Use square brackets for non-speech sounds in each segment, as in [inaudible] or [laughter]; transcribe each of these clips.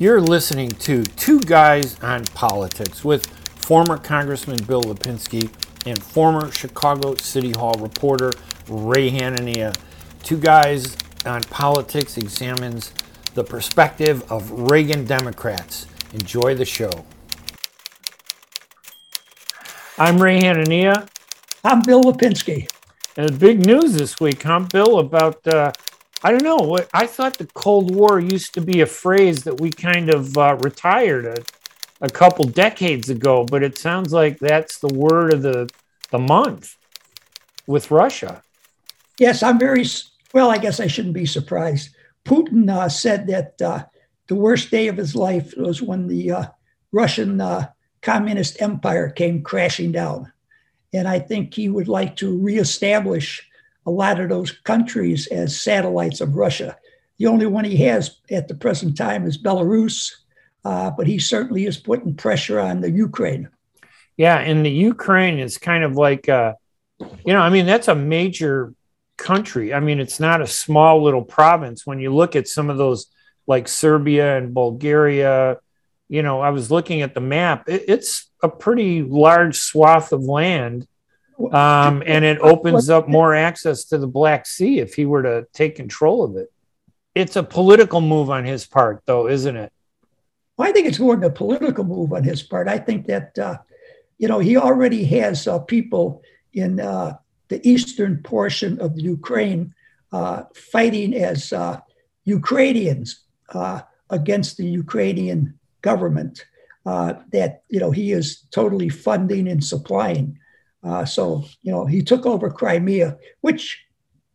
You're listening to Two Guys on Politics with former Congressman Bill Lipinski and former Chicago City Hall reporter Ray Hanania. Two Guys on Politics examines the perspective of Reagan Democrats. Enjoy the show. I'm Ray Hanania. I'm Bill Lipinski. And big news this week, huh, Bill, about uh, I don't know. I thought the Cold War used to be a phrase that we kind of uh, retired a, a couple decades ago, but it sounds like that's the word of the the month with Russia. Yes, I'm very well. I guess I shouldn't be surprised. Putin uh, said that uh, the worst day of his life was when the uh, Russian uh, communist empire came crashing down, and I think he would like to reestablish a lot of those countries as satellites of Russia. The only one he has at the present time is Belarus, uh, but he certainly is putting pressure on the Ukraine. Yeah, and the Ukraine is kind of like, uh, you know, I mean, that's a major country. I mean, it's not a small little province. When you look at some of those, like Serbia and Bulgaria, you know, I was looking at the map. It, it's a pretty large swath of land um, and it opens up more access to the Black Sea if he were to take control of it. It's a political move on his part, though, isn't it? Well, I think it's more than a political move on his part. I think that, uh, you know, he already has uh, people in uh, the eastern portion of Ukraine uh, fighting as uh, Ukrainians uh, against the Ukrainian government that, you know, he is totally funding and supplying. Uh, so, you know, he took over Crimea, which,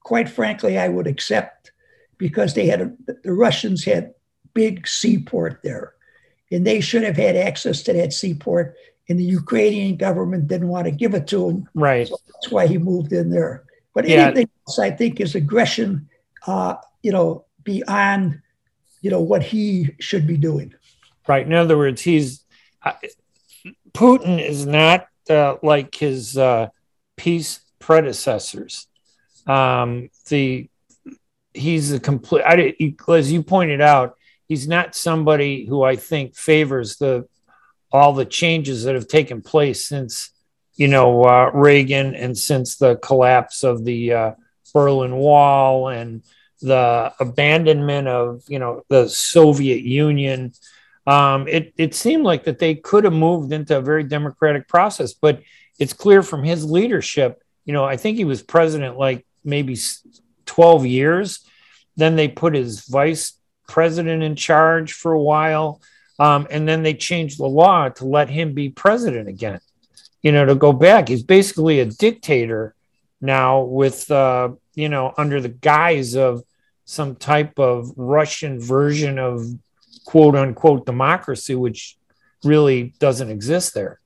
quite frankly, I would accept because they had a, the Russians had big seaport there, and they should have had access to that seaport. And the Ukrainian government didn't want to give it to him. Right. So that's why he moved in there. But yeah. anything else, I think, is aggression. Uh, you know, beyond you know what he should be doing. Right. In other words, he's uh, Putin is not uh, like his uh, peace predecessors. Um, the he's a complete. I, as you pointed out, he's not somebody who I think favors the all the changes that have taken place since you know uh, Reagan and since the collapse of the uh, Berlin Wall and the abandonment of you know the Soviet Union um, it, it seemed like that they could have moved into a very democratic process, but it's clear from his leadership, you know, I think he was president like maybe 12 years. Then they put his vice president in charge for a while. Um, and then they changed the law to let him be president again, you know, to go back. He's basically a dictator now with, uh, you know, under the guise of some type of Russian version of quote unquote democracy, which really doesn't exist there.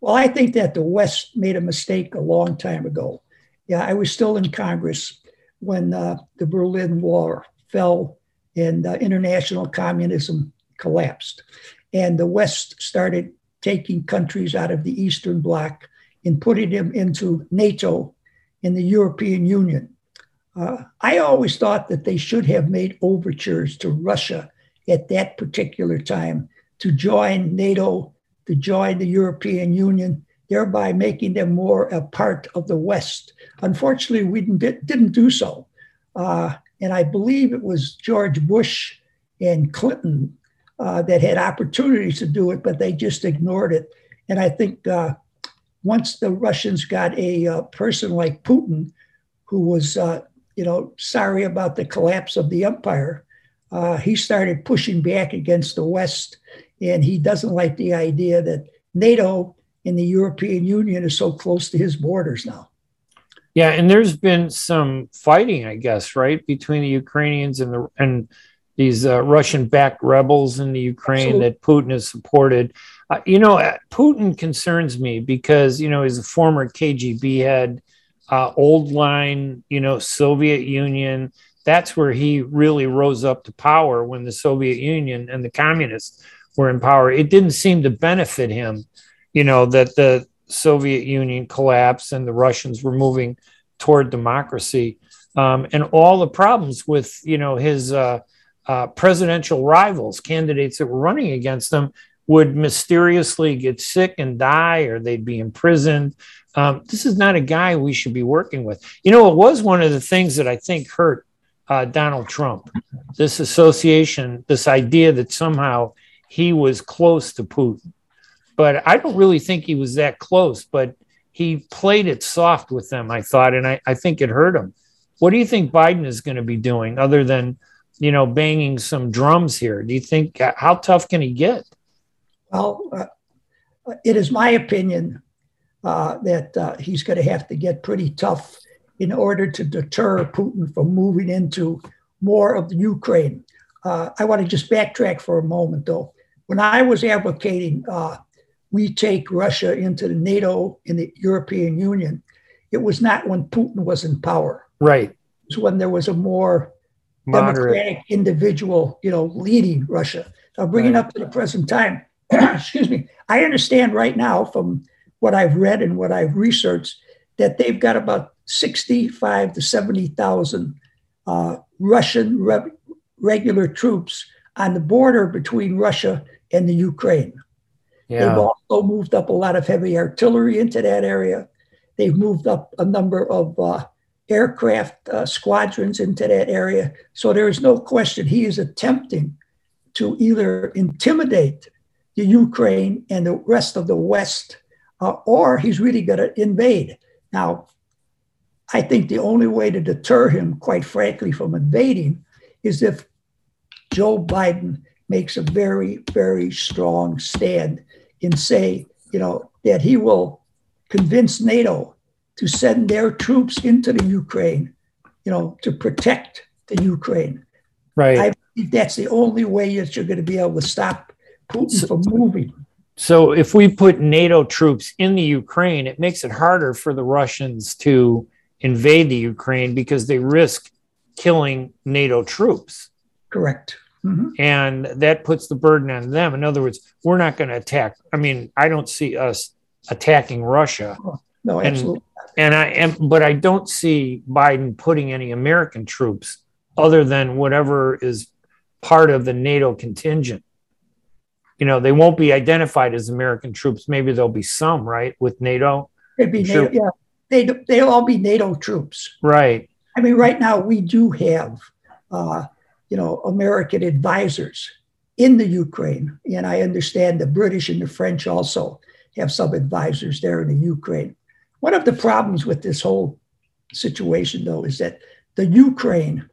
Well, I think that the West made a mistake a long time ago. Yeah, I was still in Congress when uh, the Berlin Wall fell and uh, international communism collapsed. And the West started taking countries out of the Eastern Bloc and putting them into NATO and the European Union. Uh, I always thought that they should have made overtures to Russia at that particular time to join NATO, to join the European Union, thereby making them more a part of the West. Unfortunately, we didn't, didn't do so. Uh, and I believe it was George Bush and Clinton uh, that had opportunities to do it, but they just ignored it. And I think uh, once the Russians got a uh, person like Putin, who was, uh, you know, sorry about the collapse of the empire, uh, he started pushing back against the West, and he doesn't like the idea that NATO and the European Union is so close to his borders now. Yeah, and there's been some fighting, I guess, right, between the Ukrainians and the and these uh, Russian-backed rebels in the Ukraine Absolutely. that Putin has supported. Uh, you know, uh, Putin concerns me because you know he's a former KGB head, uh, old line, you know, Soviet Union that's where he really rose up to power when the Soviet Union and the communists were in power. It didn't seem to benefit him, you know, that the Soviet Union collapsed and the Russians were moving toward democracy. Um, and all the problems with, you know, his uh, uh, presidential rivals, candidates that were running against them, would mysteriously get sick and die or they'd be imprisoned. Um, this is not a guy we should be working with. You know, it was one of the things that I think hurt uh, Donald Trump. This association, this idea that somehow he was close to Putin. But I don't really think he was that close, but he played it soft with them, I thought, and I, I think it hurt him. What do you think Biden is going to be doing other than, you know, banging some drums here? Do you think, how tough can he get? Well, uh, it is my opinion uh, that uh, he's going to have to get pretty tough in order to deter Putin from moving into more of the Ukraine. Uh, I want to just backtrack for a moment, though. When I was advocating uh, we take Russia into the NATO and the European Union, it was not when Putin was in power. Right. It was when there was a more Moderate. democratic individual, you know, leading Russia. Now, bringing right. up to the present time, [clears throat] excuse me, I understand right now from what I've read and what I've researched that they've got about 65 to 70,000 uh, Russian re- regular troops on the border between Russia and the Ukraine. Yeah. They've also moved up a lot of heavy artillery into that area. They've moved up a number of uh, aircraft uh, squadrons into that area. So there is no question he is attempting to either intimidate the Ukraine and the rest of the West, uh, or he's really going to invade. Now, I think the only way to deter him, quite frankly, from invading is if Joe Biden makes a very, very strong stand and say, you know, that he will convince NATO to send their troops into the Ukraine, you know, to protect the Ukraine. Right. I believe that's the only way that you're going to be able to stop Putin so, from moving. So if we put NATO troops in the Ukraine, it makes it harder for the Russians to invade the Ukraine because they risk killing NATO troops. Correct. Mm-hmm. And that puts the burden on them. In other words, we're not going to attack. I mean, I don't see us attacking Russia. Oh, no, absolutely. And, and I am, but I don't see Biden putting any American troops other than whatever is part of the NATO contingent. You know, they won't be identified as American troops. Maybe there'll be some, right, with NATO. They'd be NATO, yeah. They they'll all be NATO troops. Right. I mean, right now we do have uh, you know, American advisors in the Ukraine. And I understand the British and the French also have some advisors there in the Ukraine. One of the problems with this whole situation, though, is that the Ukraine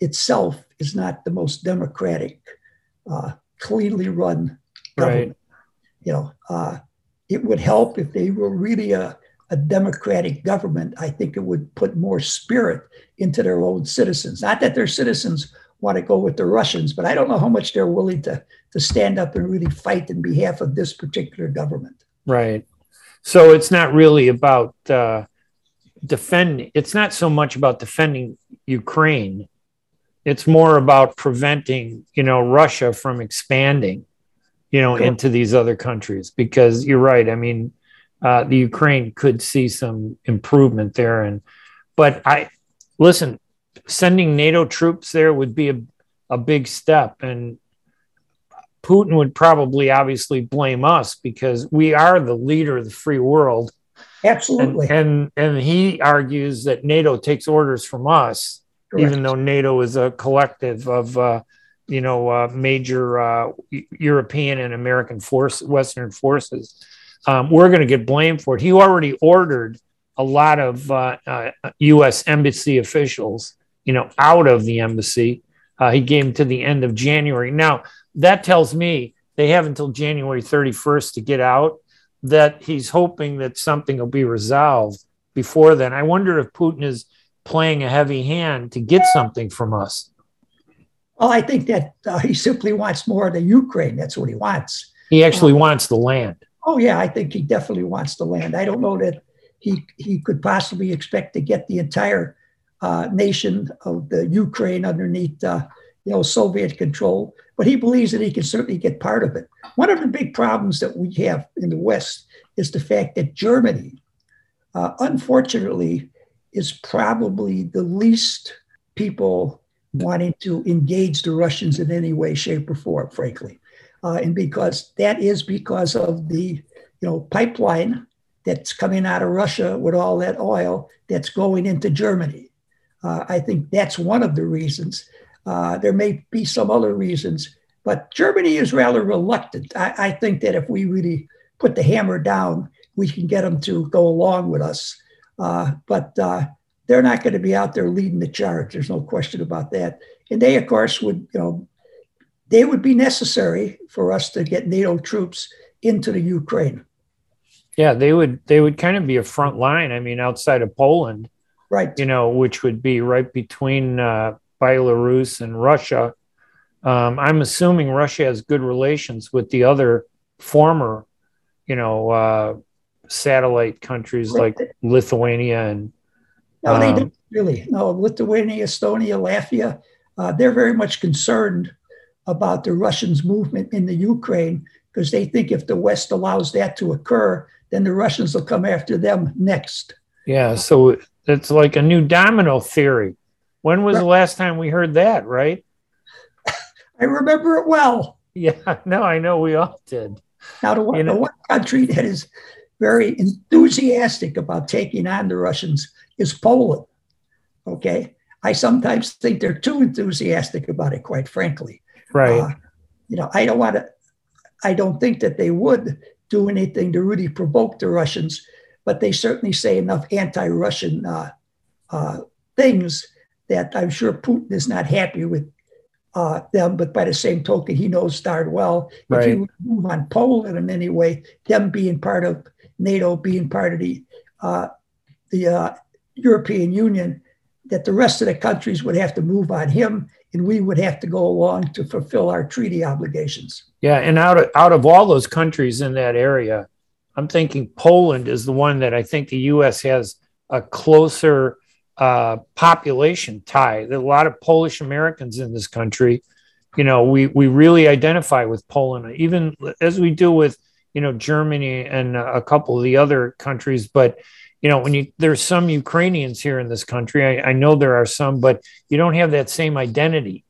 itself is not the most democratic, uh, cleanly run government. Right. You know, uh, it would help if they were really a, a democratic government. I think it would put more spirit into their own citizens. Not that their citizens want to go with the Russians, but I don't know how much they're willing to to stand up and really fight in behalf of this particular government. Right. So it's not really about uh, defending. It's not so much about defending Ukraine. It's more about preventing, you know, Russia from expanding, you know, cool. into these other countries. Because you're right. I mean, uh, the Ukraine could see some improvement there, and but I listen sending NATO troops there would be a, a big step. And Putin would probably obviously blame us because we are the leader of the free world. Absolutely. And, and, and he argues that NATO takes orders from us, Correct. even though NATO is a collective of, uh, you know, uh, major uh, European and American force, Western forces. Um, we're going to get blamed for it. He already ordered a lot of U.S. Uh, uh, embassy officials you know, out of the embassy. Uh, he gave him to the end of January. Now, that tells me they have until January 31st to get out, that he's hoping that something will be resolved before then. I wonder if Putin is playing a heavy hand to get something from us. Well, I think that uh, he simply wants more of the Ukraine. That's what he wants. He actually um, wants the land. Oh, yeah, I think he definitely wants the land. I don't know that he, he could possibly expect to get the entire uh, nation of the Ukraine underneath, uh, you know, Soviet control. But he believes that he can certainly get part of it. One of the big problems that we have in the West is the fact that Germany, uh, unfortunately, is probably the least people wanting to engage the Russians in any way, shape, or form, frankly. Uh, and because that is because of the you know pipeline that's coming out of Russia with all that oil that's going into Germany. Uh, I think that's one of the reasons. Uh, there may be some other reasons, but Germany is rather reluctant. I, I, think that if we really put the hammer down, we can get them to go along with us. Uh, but uh, they're not going to be out there leading the charge. There's no question about that. And they, of course, would you know they would be necessary for us to get NATO troops into the Ukraine. Yeah, they would they would kind of be a front line. I mean, outside of Poland, right? You know, which would be right between uh, Belarus and Russia. Um, I'm assuming Russia has good relations with the other former, you know, uh, satellite countries right. like Lithuania and. No, they um, don't really. No, Lithuania, Estonia, Latvia, uh, they're very much concerned about the Russians' movement in the Ukraine because they think if the West allows that to occur, then the Russians will come after them next. Yeah, so it's like a new domino theory. When was right. the last time we heard that, right? [laughs] I remember it well. Yeah, [laughs] no, I know we all did. Now, the one, you know? the one country that is very enthusiastic about taking on the Russians is Poland. Okay. I sometimes think they're too enthusiastic about it, quite frankly. Right. Uh, you know, I don't want to, I don't think that they would do anything to really provoke the Russians, but they certainly say enough anti Russian uh, uh, things that I'm sure Putin is not happy with uh, them. But by the same token, he knows darn well right. if you move on Poland in any way, them being part of NATO, being part of the uh, the uh, European Union, that the rest of the countries would have to move on him and we would have to go along to fulfill our treaty obligations. Yeah, and out of out of all those countries in that area, I'm thinking Poland is the one that I think the U.S. has a closer uh, population tie. There are a lot of Polish Americans in this country. You know, we we really identify with Poland, even as we do with you know Germany and a couple of the other countries. But you know, when you there's some Ukrainians here in this country, I, I know there are some, but you don't have that same identity,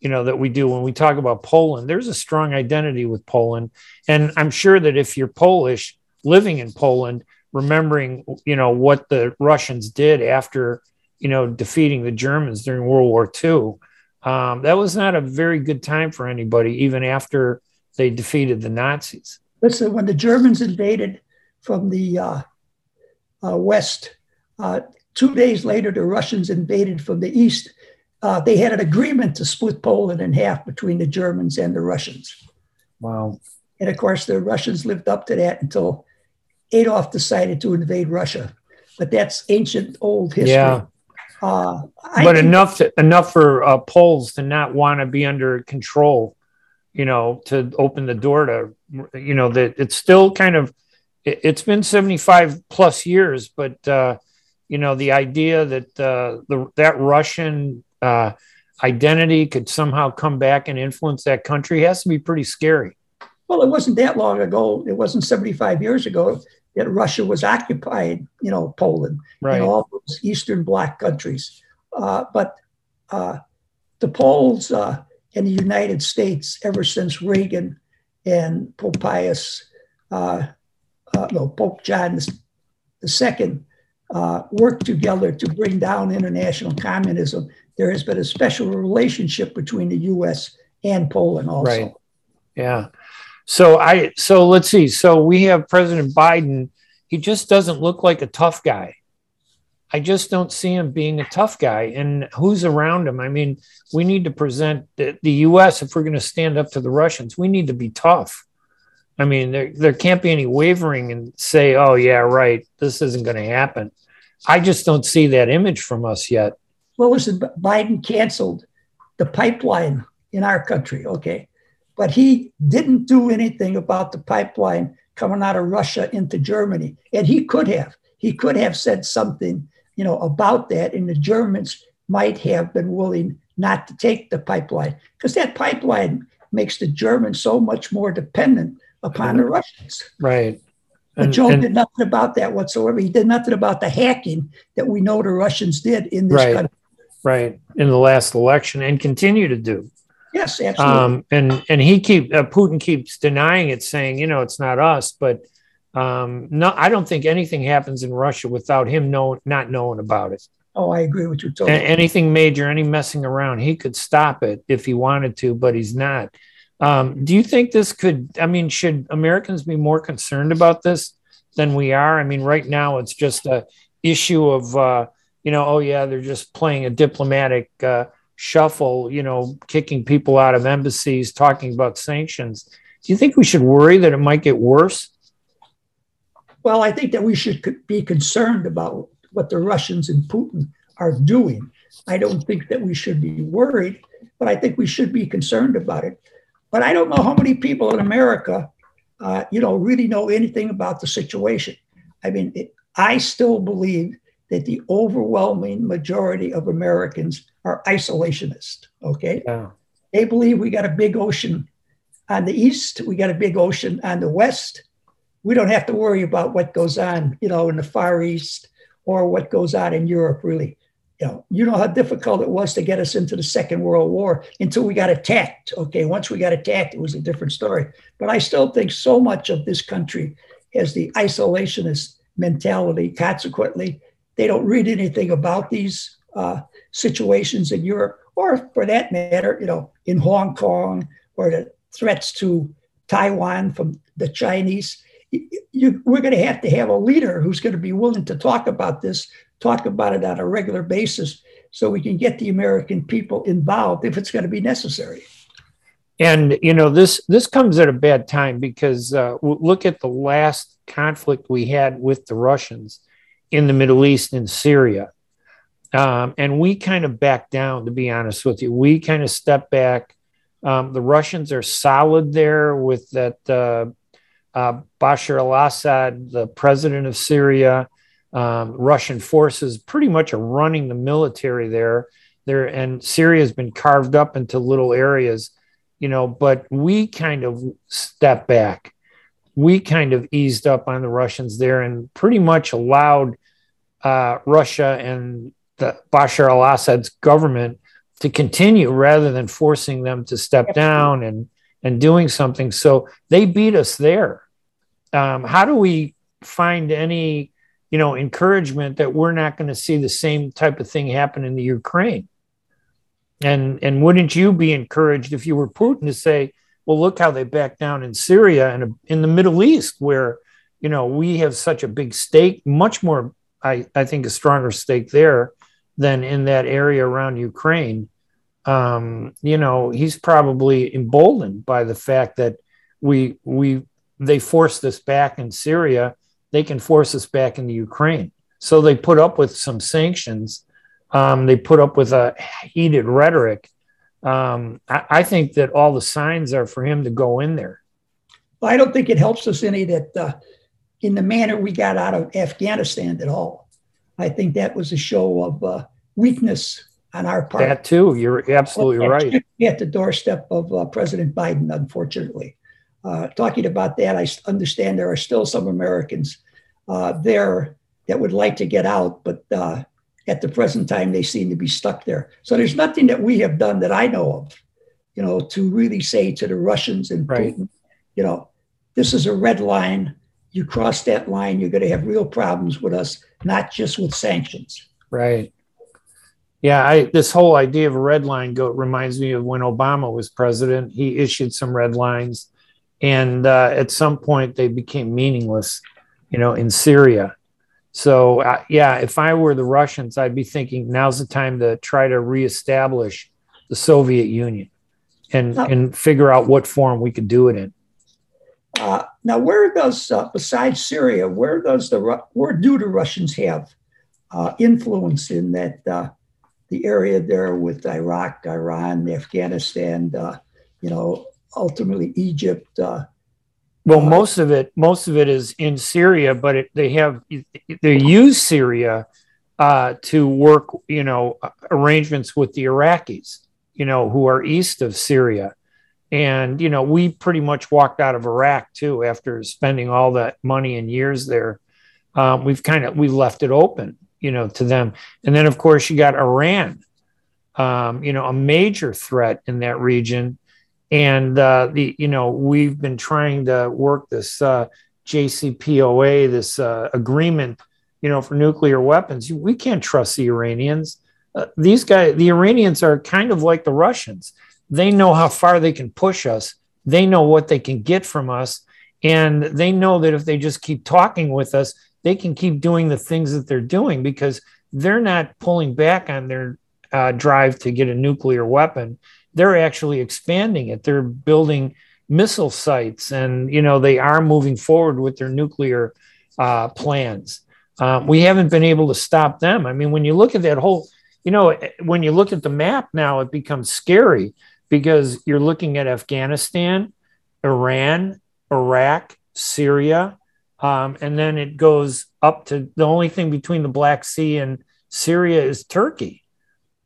you know, that we do when we talk about Poland. There's a strong identity with Poland, and I'm sure that if you're Polish living in Poland, remembering, you know, what the Russians did after, you know, defeating the Germans during World War II, um, that was not a very good time for anybody, even after they defeated the Nazis. Listen, when the Germans invaded from the uh, west. Uh, two days later, the Russians invaded from the east. Uh, they had an agreement to split Poland in half between the Germans and the Russians. Wow. And of course, the Russians lived up to that until Adolf decided to invade Russia. But that's ancient old history. Yeah. Uh, but enough to, enough for uh, Poles to not want to be under control, you know, to open the door to, you know, that it's still kind of it, has been 75 plus years, but uh, you know the idea that uh, the that Russian uh, identity could somehow come back and influence that country has to be pretty scary. Well, it wasn't that long ago. It wasn't 75 years ago that Russia was occupying, you know, Poland right. and all those Eastern Bloc countries. Uh, but uh, the Poles uh, in the United States, ever since Reagan and Pope Pius uh, uh, no, Pope John II uh, worked together to bring down international communism. There has been a special relationship between the U.S. and Poland also. Right. Yeah. So I so let's see. So we have President Biden. He just doesn't look like a tough guy. I just don't see him being a tough guy. And who's around him? I mean, we need to present the, the U.S. if we're going to stand up to the Russians. We need to be tough. I mean, there, there can't be any wavering and say, oh, yeah, right, this isn't going to happen. I just don't see that image from us yet. Well, listen, Biden canceled the pipeline in our country, okay? But he didn't do anything about the pipeline coming out of Russia into Germany. And he could have. He could have said something, you know, about that, and the Germans might have been willing not to take the pipeline because that pipeline makes the Germans so much more dependent upon the Russians. Right. But and, Joe and, did nothing about that whatsoever. He did nothing about the hacking that we know the Russians did in this right. country. right in the last election and continue to do. Yes, absolutely. Um, and and he keep uh, Putin keeps denying it, saying you know it's not us, but um, no, I don't think anything happens in Russia without him know not knowing about it. Oh, I agree with you totally. anything major, any messing around, he could stop it if he wanted to, but he's not. Um, do you think this could? I mean, should Americans be more concerned about this than we are? I mean, right now it's just a issue of uh, you know, oh yeah, they're just playing a diplomatic uh, shuffle, you know, kicking people out of embassies, talking about sanctions. Do you think we should worry that it might get worse? Well, I think that we should be concerned about what the Russians and Putin are doing. I don't think that we should be worried, but I think we should be concerned about it. But I don't know how many people in America, uh, you know, really know anything about the situation. I mean, it, I still believe that the overwhelming majority of Americans are isolationist. Okay, yeah. they believe we got a big ocean on the east, we got a big ocean on the west. We don't have to worry about what goes on, you know, in the Far East or what goes on in Europe. Really, you know, you know how difficult it was to get us into the Second World War until we got attacked. Okay, once we got attacked, it was a different story. But I still think so much of this country has the isolationist mentality. Consequently, they don't read anything about these uh, situations in Europe, or for that matter, you know, in Hong Kong or the threats to Taiwan from the Chinese. You, we're going to have to have a leader who's going to be willing to talk about this talk about it on a regular basis so we can get the American people involved if it's going to be necessary. And you know this this comes at a bad time because uh, look at the last conflict we had with the Russians in the Middle East in Syria, um, and we kind of backed down. To be honest with you, we kind of stepped back. Um, the Russians are solid there with that uh, uh, Bashar al-Assad, the president of Syria um, Russian forces pretty much are running the military there. There and Syria has been carved up into little areas, you know. But we kind of stepped back. We kind of eased up on the Russians there and pretty much allowed uh, Russia and the Bashar al-Assad's government to continue rather than forcing them to step down and and doing something. So they beat us there. Um, how do we find any you know, encouragement that we're not going to see the same type of thing happen in the Ukraine. And and wouldn't you be encouraged if you were Putin to say, well, look how they back down in Syria and in the Middle East, where you know we have such a big stake, much more, I, I think, a stronger stake there than in that area around Ukraine. Um, you know, he's probably emboldened by the fact that we we they forced us back in Syria they can force us back into Ukraine. So they put up with some sanctions. Um, they put up with a heated rhetoric. Um, I, I, think that all the signs are for him to go in there. Well, I don't think it helps us any that uh, in the manner we got out of Afghanistan at all. I think that was a show of uh, weakness on our part. That too, you're absolutely right. At the doorstep of uh, President Biden, unfortunately. Uh, talking about that, I understand there are still some Americans uh, there that would like to get out, but uh, at the present time, they seem to be stuck there. So there's nothing that we have done that I know of, you know, to really say to the Russians and right. Putin, you know, this is a red line. You cross that line, you're going to have real problems with us, not just with sanctions. Right. Yeah, I, this whole idea of a red line go, reminds me of when Obama was president. He issued some red lines and uh, at some point they became meaningless you know in syria. So uh, yeah if i were the russians i'd be thinking now's the time to try to reestablish the soviet union and now, and figure out what form we could do it. In uh, now where does uh, besides syria where does the where do the russians have uh, influence in that uh, the area there with iraq iran afghanistan you know ultimately Egypt. Uh, well, most of it, most of it is in Syria, but it, they have they use Syria uh, to work, you know, arrangements with the Iraqis, you know, who are east of Syria, and you know, we pretty much walked out of Iraq too after spending all that money and years there. Um, we've kind of we left it open, you know, to them, and then of course you got Iran, um, you know, a major threat in that region. And uh, the, you know, we've been trying to work this uh, JCPOA, this uh, agreement, you know, for nuclear weapons. We can't trust the Iranians. Uh, these guys, the Iranians are kind of like the Russians. They know how far they can push us. They know what they can get from us. And they know that if they just keep talking with us, they can keep doing the things that they're doing because they're not pulling back on their uh, drive to get a nuclear weapon. They're actually expanding it. They're building missile sites, and you know they are moving forward with their nuclear uh, plans. Um, we haven't been able to stop them. I mean, when you look at that whole, you know, when you look at the map now, it becomes scary because you're looking at Afghanistan, Iran, Iraq, Syria, um, and then it goes up to the only thing between the Black Sea and Syria is Turkey.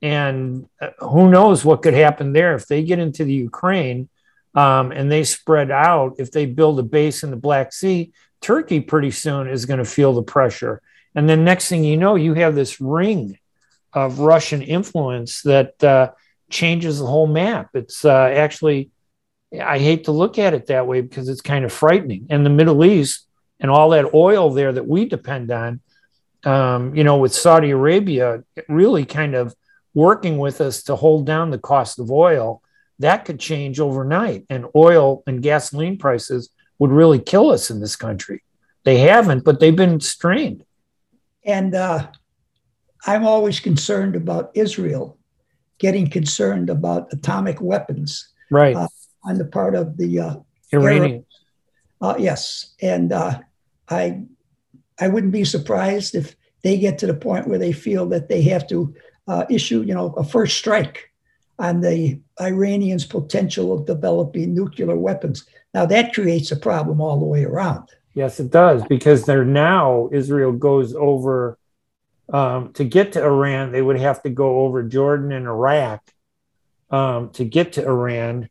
And uh, who knows what could happen there if they get into the Ukraine um, and they spread out. If they build a base in the Black Sea, Turkey pretty soon is going to feel the pressure. And then next thing you know, you have this ring of Russian influence that uh, changes the whole map. It's uh, actually, I hate to look at it that way because it's kind of frightening. And the Middle East and all that oil there that we depend on, um, you know, with Saudi Arabia really kind of working with us to hold down the cost of oil, that could change overnight. And oil and gasoline prices would really kill us in this country. They haven't, but they've been strained. And uh, I'm always concerned about Israel getting concerned about atomic weapons. Right. Uh, on the part of the uh, Iranians. Uh, yes, and uh, I I wouldn't be surprised if they get to the point where they feel that they have to uh, issue, you know, a first strike on the Iranians' potential of developing nuclear weapons. Now that creates a problem all the way around. Yes, it does because they're now Israel goes over um, to get to Iran. They would have to go over Jordan and Iraq um, to get to Iran.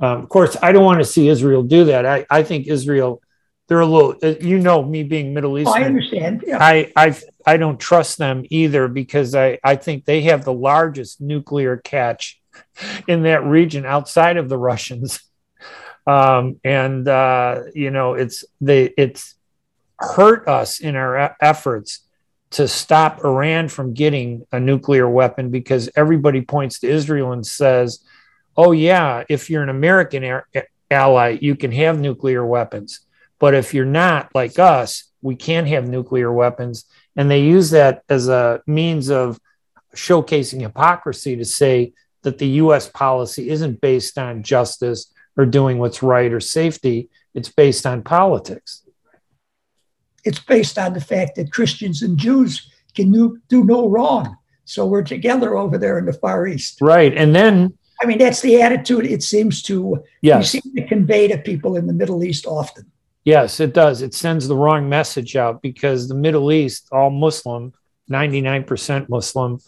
Um, of course, I don't want to see Israel do that. I, I think Israel, they're a little, uh, you know, me being Middle Eastern. Oh, I understand. Yeah. I, I, I don't trust them either because I, I think they have the largest nuclear catch in that region outside of the Russians. Um, and, uh, you know, it's, they, it's hurt us in our efforts to stop Iran from getting a nuclear weapon because everybody points to Israel and says, oh, yeah, if you're an American ally, you can have nuclear weapons. But if you're not like us, we can't have nuclear weapons. And they use that as a means of showcasing hypocrisy to say that the US policy isn't based on justice or doing what's right or safety, it's based on politics. It's based on the fact that Christians and Jews can do, do no wrong. So we're together over there in the Far East. Right. And then I mean, that's the attitude it seems to yes. seem to convey to people in the Middle East often. Yes, it does. It sends the wrong message out because the Middle East, all Muslim, 99% Muslim,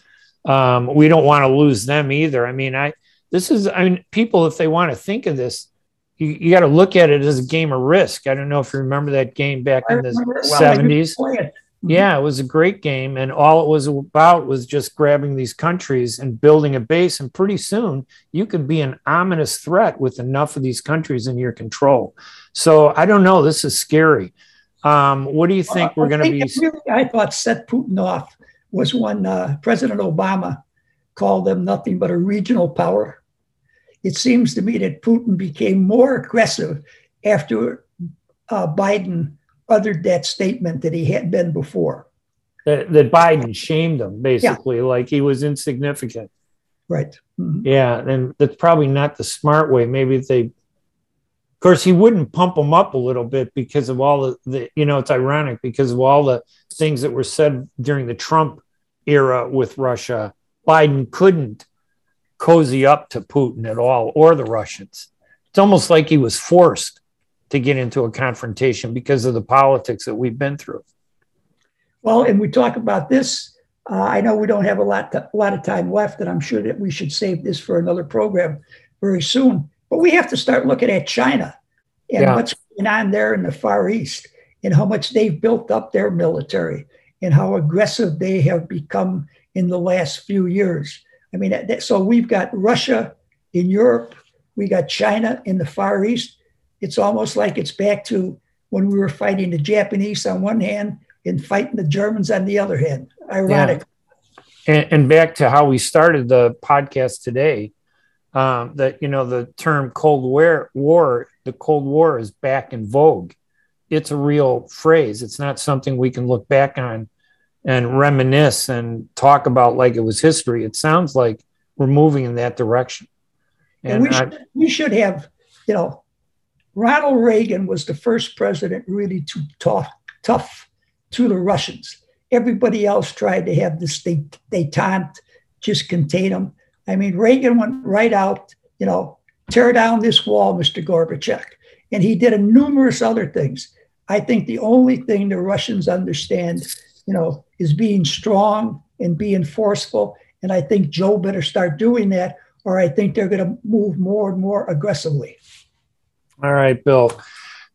um, we don't want to lose them either. I mean, I this is I mean, people if they want to think of this, you, you got to look at it as a game of risk. I don't know if you remember that game back in the 70s. Mm-hmm. Yeah, it was a great game. And all it was about was just grabbing these countries and building a base. And pretty soon you could be an ominous threat with enough of these countries in your control. So I don't know. This is scary. Um, what do you think well, we're going to be? Really, I thought set Putin off was when uh, President Obama called them nothing but a regional power. It seems to me that Putin became more aggressive after uh, Biden uttered that statement that he had been before. That, that Biden shamed him, basically, yeah. like he was insignificant. Right. Mm-hmm. Yeah. And that's probably not the smart way. Maybe they, of course, he wouldn't pump him up a little bit because of all the, the, you know, it's ironic because of all the things that were said during the Trump era with Russia. Biden couldn't cozy up to Putin at all or the Russians. It's almost like he was forced to get into a confrontation because of the politics that we've been through. Well, and we talk about this. Uh, I know we don't have a lot, to, a lot of time left, and I'm sure that we should save this for another program very soon. But we have to start looking at China and yeah. what's going on there in the Far East and how much they've built up their military and how aggressive they have become in the last few years. I mean, that, that, so we've got Russia in Europe, we got China in the Far East. It's almost like it's back to when we were fighting the Japanese on one hand and fighting the Germans on the other hand. Ironic. Yeah. And, and, back to how we started the podcast today, um, that you know the term Cold War, war, the Cold War is back in vogue. It's a real phrase. It's not something we can look back on and reminisce and talk about like it was history. It sounds like we're moving in that direction. And, and we, should, we should have, you know, Ronald Reagan was the first president really to talk tough to the Russians. Everybody else tried to have this detente, just contain them. I mean, Reagan went right out, you know, tear down this wall, Mr. Gorbachev. And he did a numerous other things. I think the only thing the Russians understand you know, is being strong and being forceful. And I think Joe better start doing that, or I think they're going to move more and more aggressively. All right, Bill.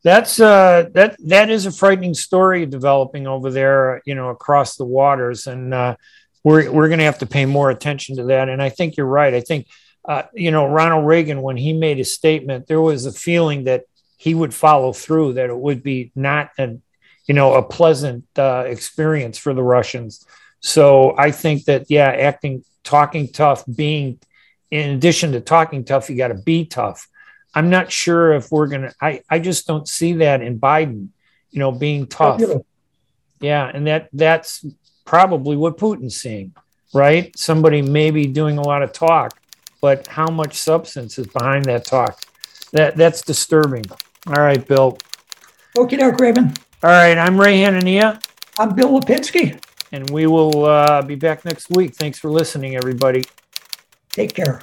That's uh, that that is a frightening story developing over there, you know, across the waters, and uh, we're we're going to have to pay more attention to that. And I think you're right. I think uh, you know Ronald Reagan when he made a statement, there was a feeling that he would follow through, that it would be not an you know, a pleasant uh, experience for the Russians. So I think that, yeah, acting, talking tough, being, in addition to talking tough, you got to be tough. I'm not sure if we're going to, I, I just don't see that in Biden, you know, being tough. Yeah. And that, that's probably what Putin's seeing, right? Somebody maybe doing a lot of talk, but how much substance is behind that talk? That, that's disturbing. All right, Bill. Okay, now, Craven. All right, I'm Ray Hanania. I'm Bill Lipinski. And we will uh, be back next week. Thanks for listening, everybody. Take care.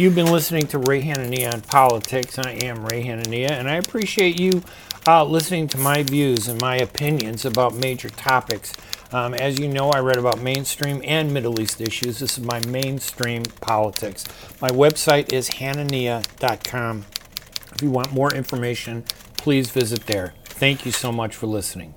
You've been listening to Ray Hanania on politics. I am Ray Hanania, and I appreciate you uh, listening to my views and my opinions about major topics. Um, as you know, I read about mainstream and Middle East issues. This is my mainstream politics. My website is hanania.com. If you want more information, please visit there. Thank you so much for listening.